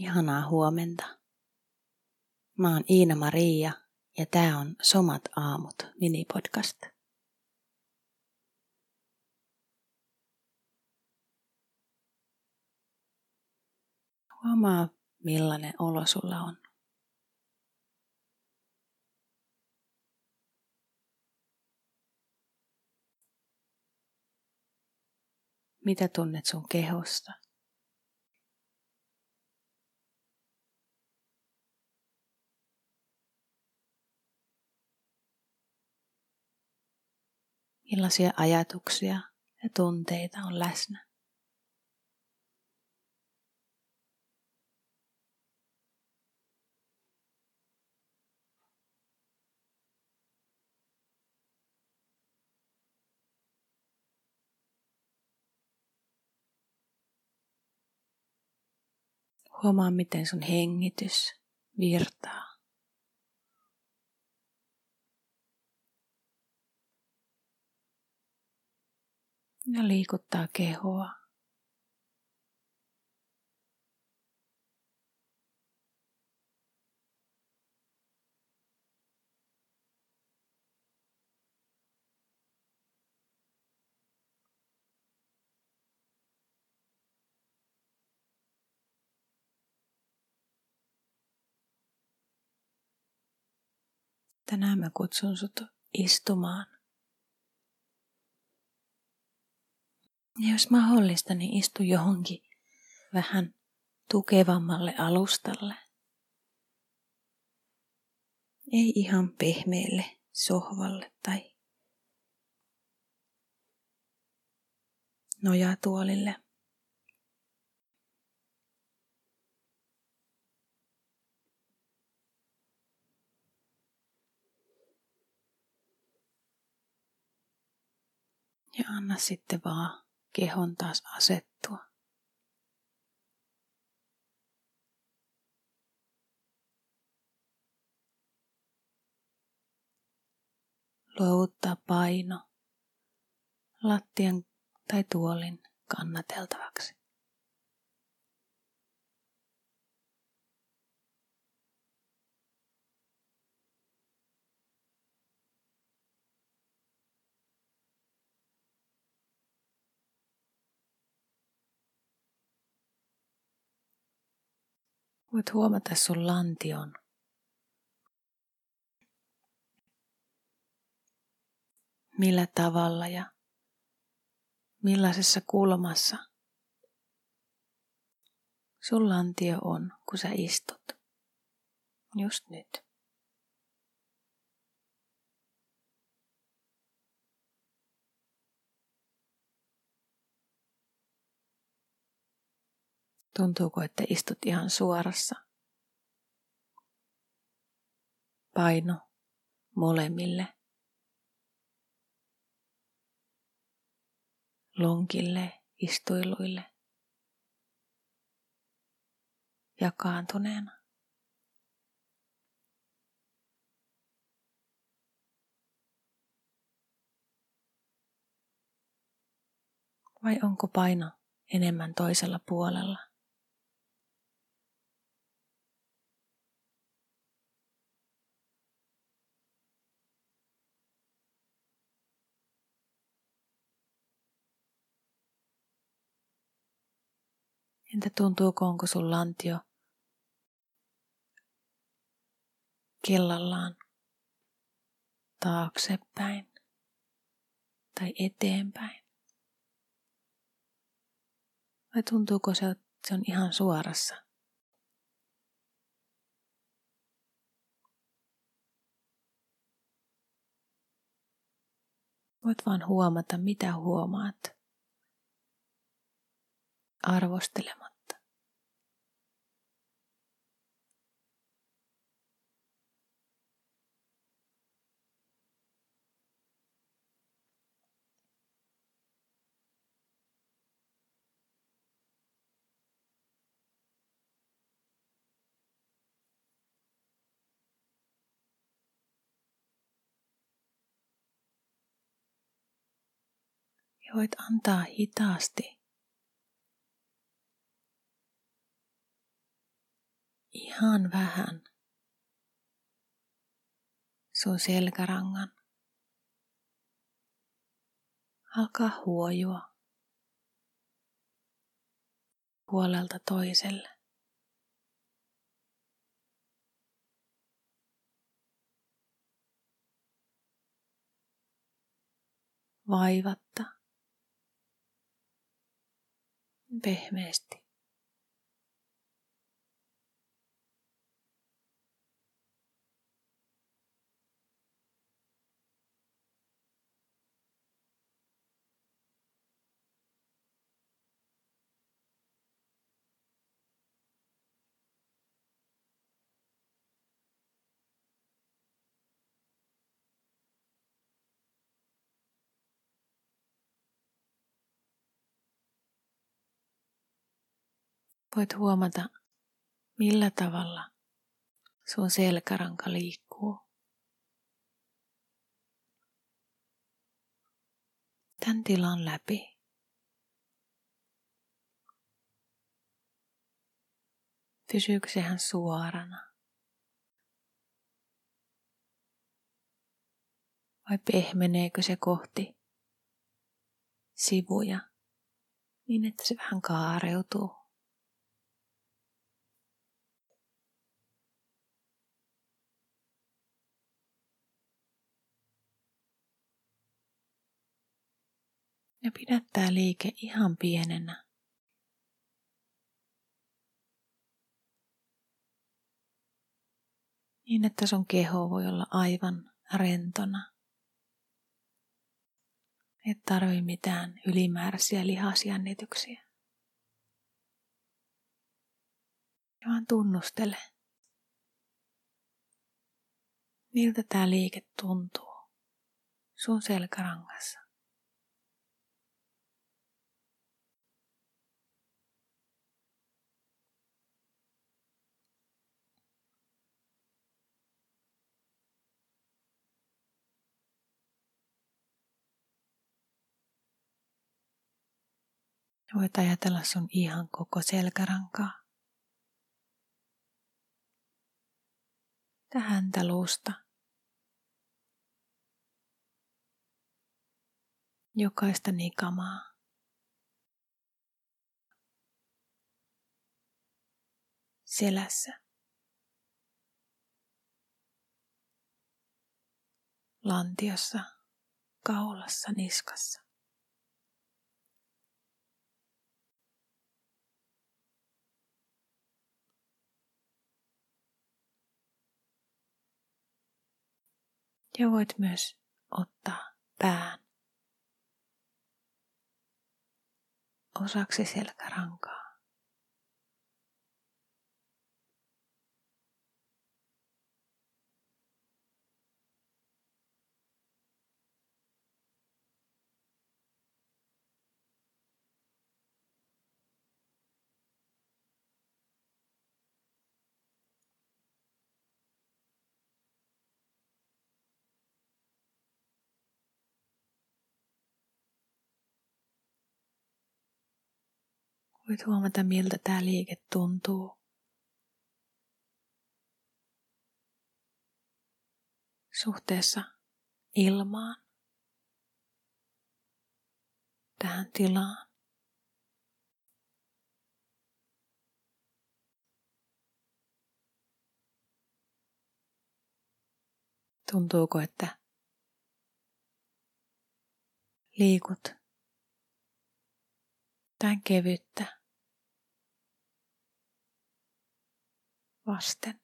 Ihanaa huomenta. Mä oon Iina-Maria ja tää on Somat aamut minipodcast. Huomaa, millainen olo sulla on. Mitä tunnet sun kehosta? Millaisia ajatuksia ja tunteita on läsnä? Huomaa, miten sun hengitys virtaa. Ja liikuttaa kehoa. Tänään mä kutsun sut istumaan. Ja jos mahdollista, niin istu johonkin vähän tukevammalle alustalle. Ei ihan pehmeälle sohvalle tai nojatuolille. Ja anna sitten vaan kehon taas asettua. Luovuttaa paino lattian tai tuolin kannateltavaksi. Voit huomata sun lantion. Millä tavalla ja millaisessa kulmassa sun lantio on, kun sä istut. Just nyt. Tuntuuko, että istut ihan suorassa? Paino molemmille. Lonkille, istuiluille. Jakaantuneena. Vai onko paino enemmän toisella puolella? Entä tuntuuko, onko sun lantio kellallaan taaksepäin tai eteenpäin? Vai tuntuuko se, että se on ihan suorassa? Voit vaan huomata, mitä huomaat arvostelematta. Ja voit antaa hitaasti ihan vähän sun selkärangan alkaa huojua puolelta toiselle. Vaivatta, pehmeästi. Voit huomata, millä tavalla sun selkäranka liikkuu. Tämän tilan läpi. Pysyykö sehän suorana? Vai pehmeneekö se kohti sivuja niin, että se vähän kaareutuu? Ja pidä tämä liike ihan pienenä. Niin, että sun keho voi olla aivan rentona. Et tarvi mitään ylimääräisiä lihasjännityksiä. Ja vaan tunnustele, miltä tämä liike tuntuu sun selkärangassa. Voit ajatella sun ihan koko selkärankaa. Tähän luusta. Jokaista nikamaa. Selässä. Lantiossa, kaulassa, niskassa. Ja voit myös ottaa pään osaksi selkärankaa. Voit huomata, miltä tämä liike tuntuu. Suhteessa ilmaan, tähän tilaan. Tuntuuko, että liikut tämän kevyttä vasten.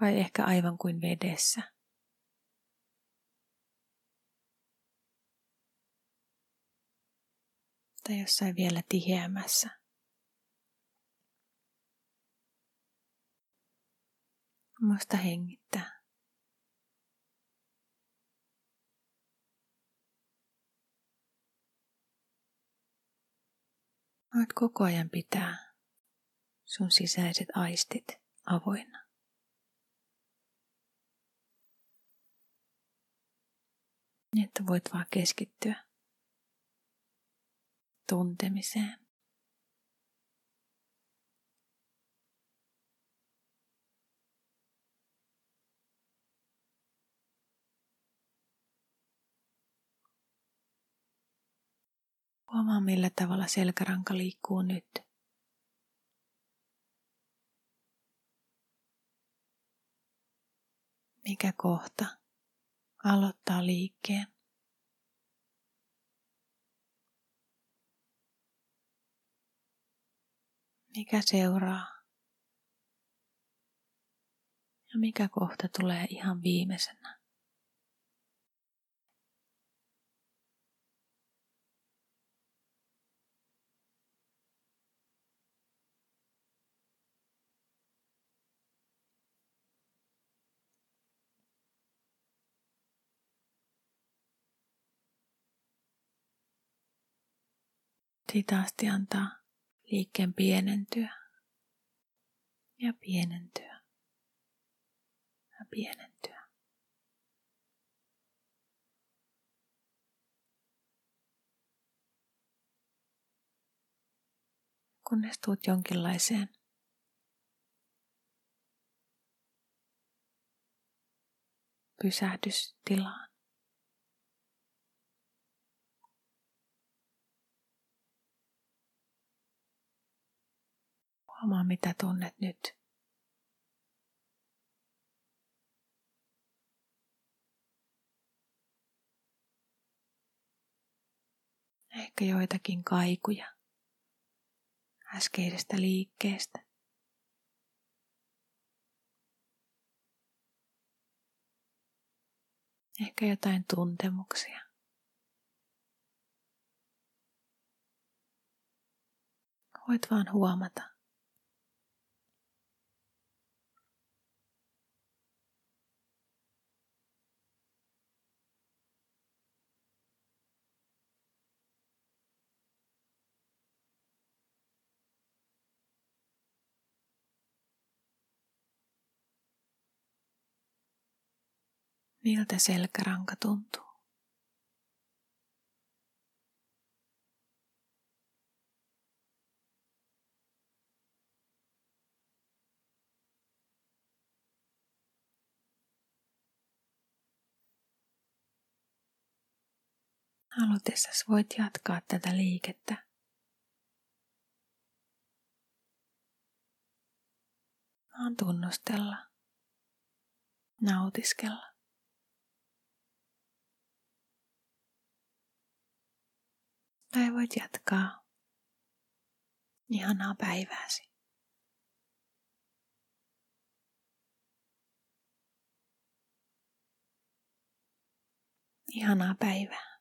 Vai ehkä aivan kuin vedessä. Tai jossain vielä tiheämässä. Muista hengittää. Voit koko ajan pitää sun sisäiset aistit avoinna. Niin, että voit vaan keskittyä tuntemiseen. Huomaa millä tavalla selkäranka liikkuu nyt. Mikä kohta aloittaa liikkeen? Mikä seuraa? Ja mikä kohta tulee ihan viimeisenä? Hitaasti antaa liikkeen pienentyä ja pienentyä ja pienentyä. Kunnes tuut jonkinlaiseen pysähdystilaan. Huomaa, mitä tunnet nyt. Ehkä joitakin kaikuja äskeisestä liikkeestä. Ehkä jotain tuntemuksia. Voit vaan huomata. Miltä selkäranka tuntuu. Halutessasi voit jatkaa tätä liikettä. Vaan tunnustella, nautiskella. Tai voit jatkaa ihanaa päivääsi. Ihanaa päivää.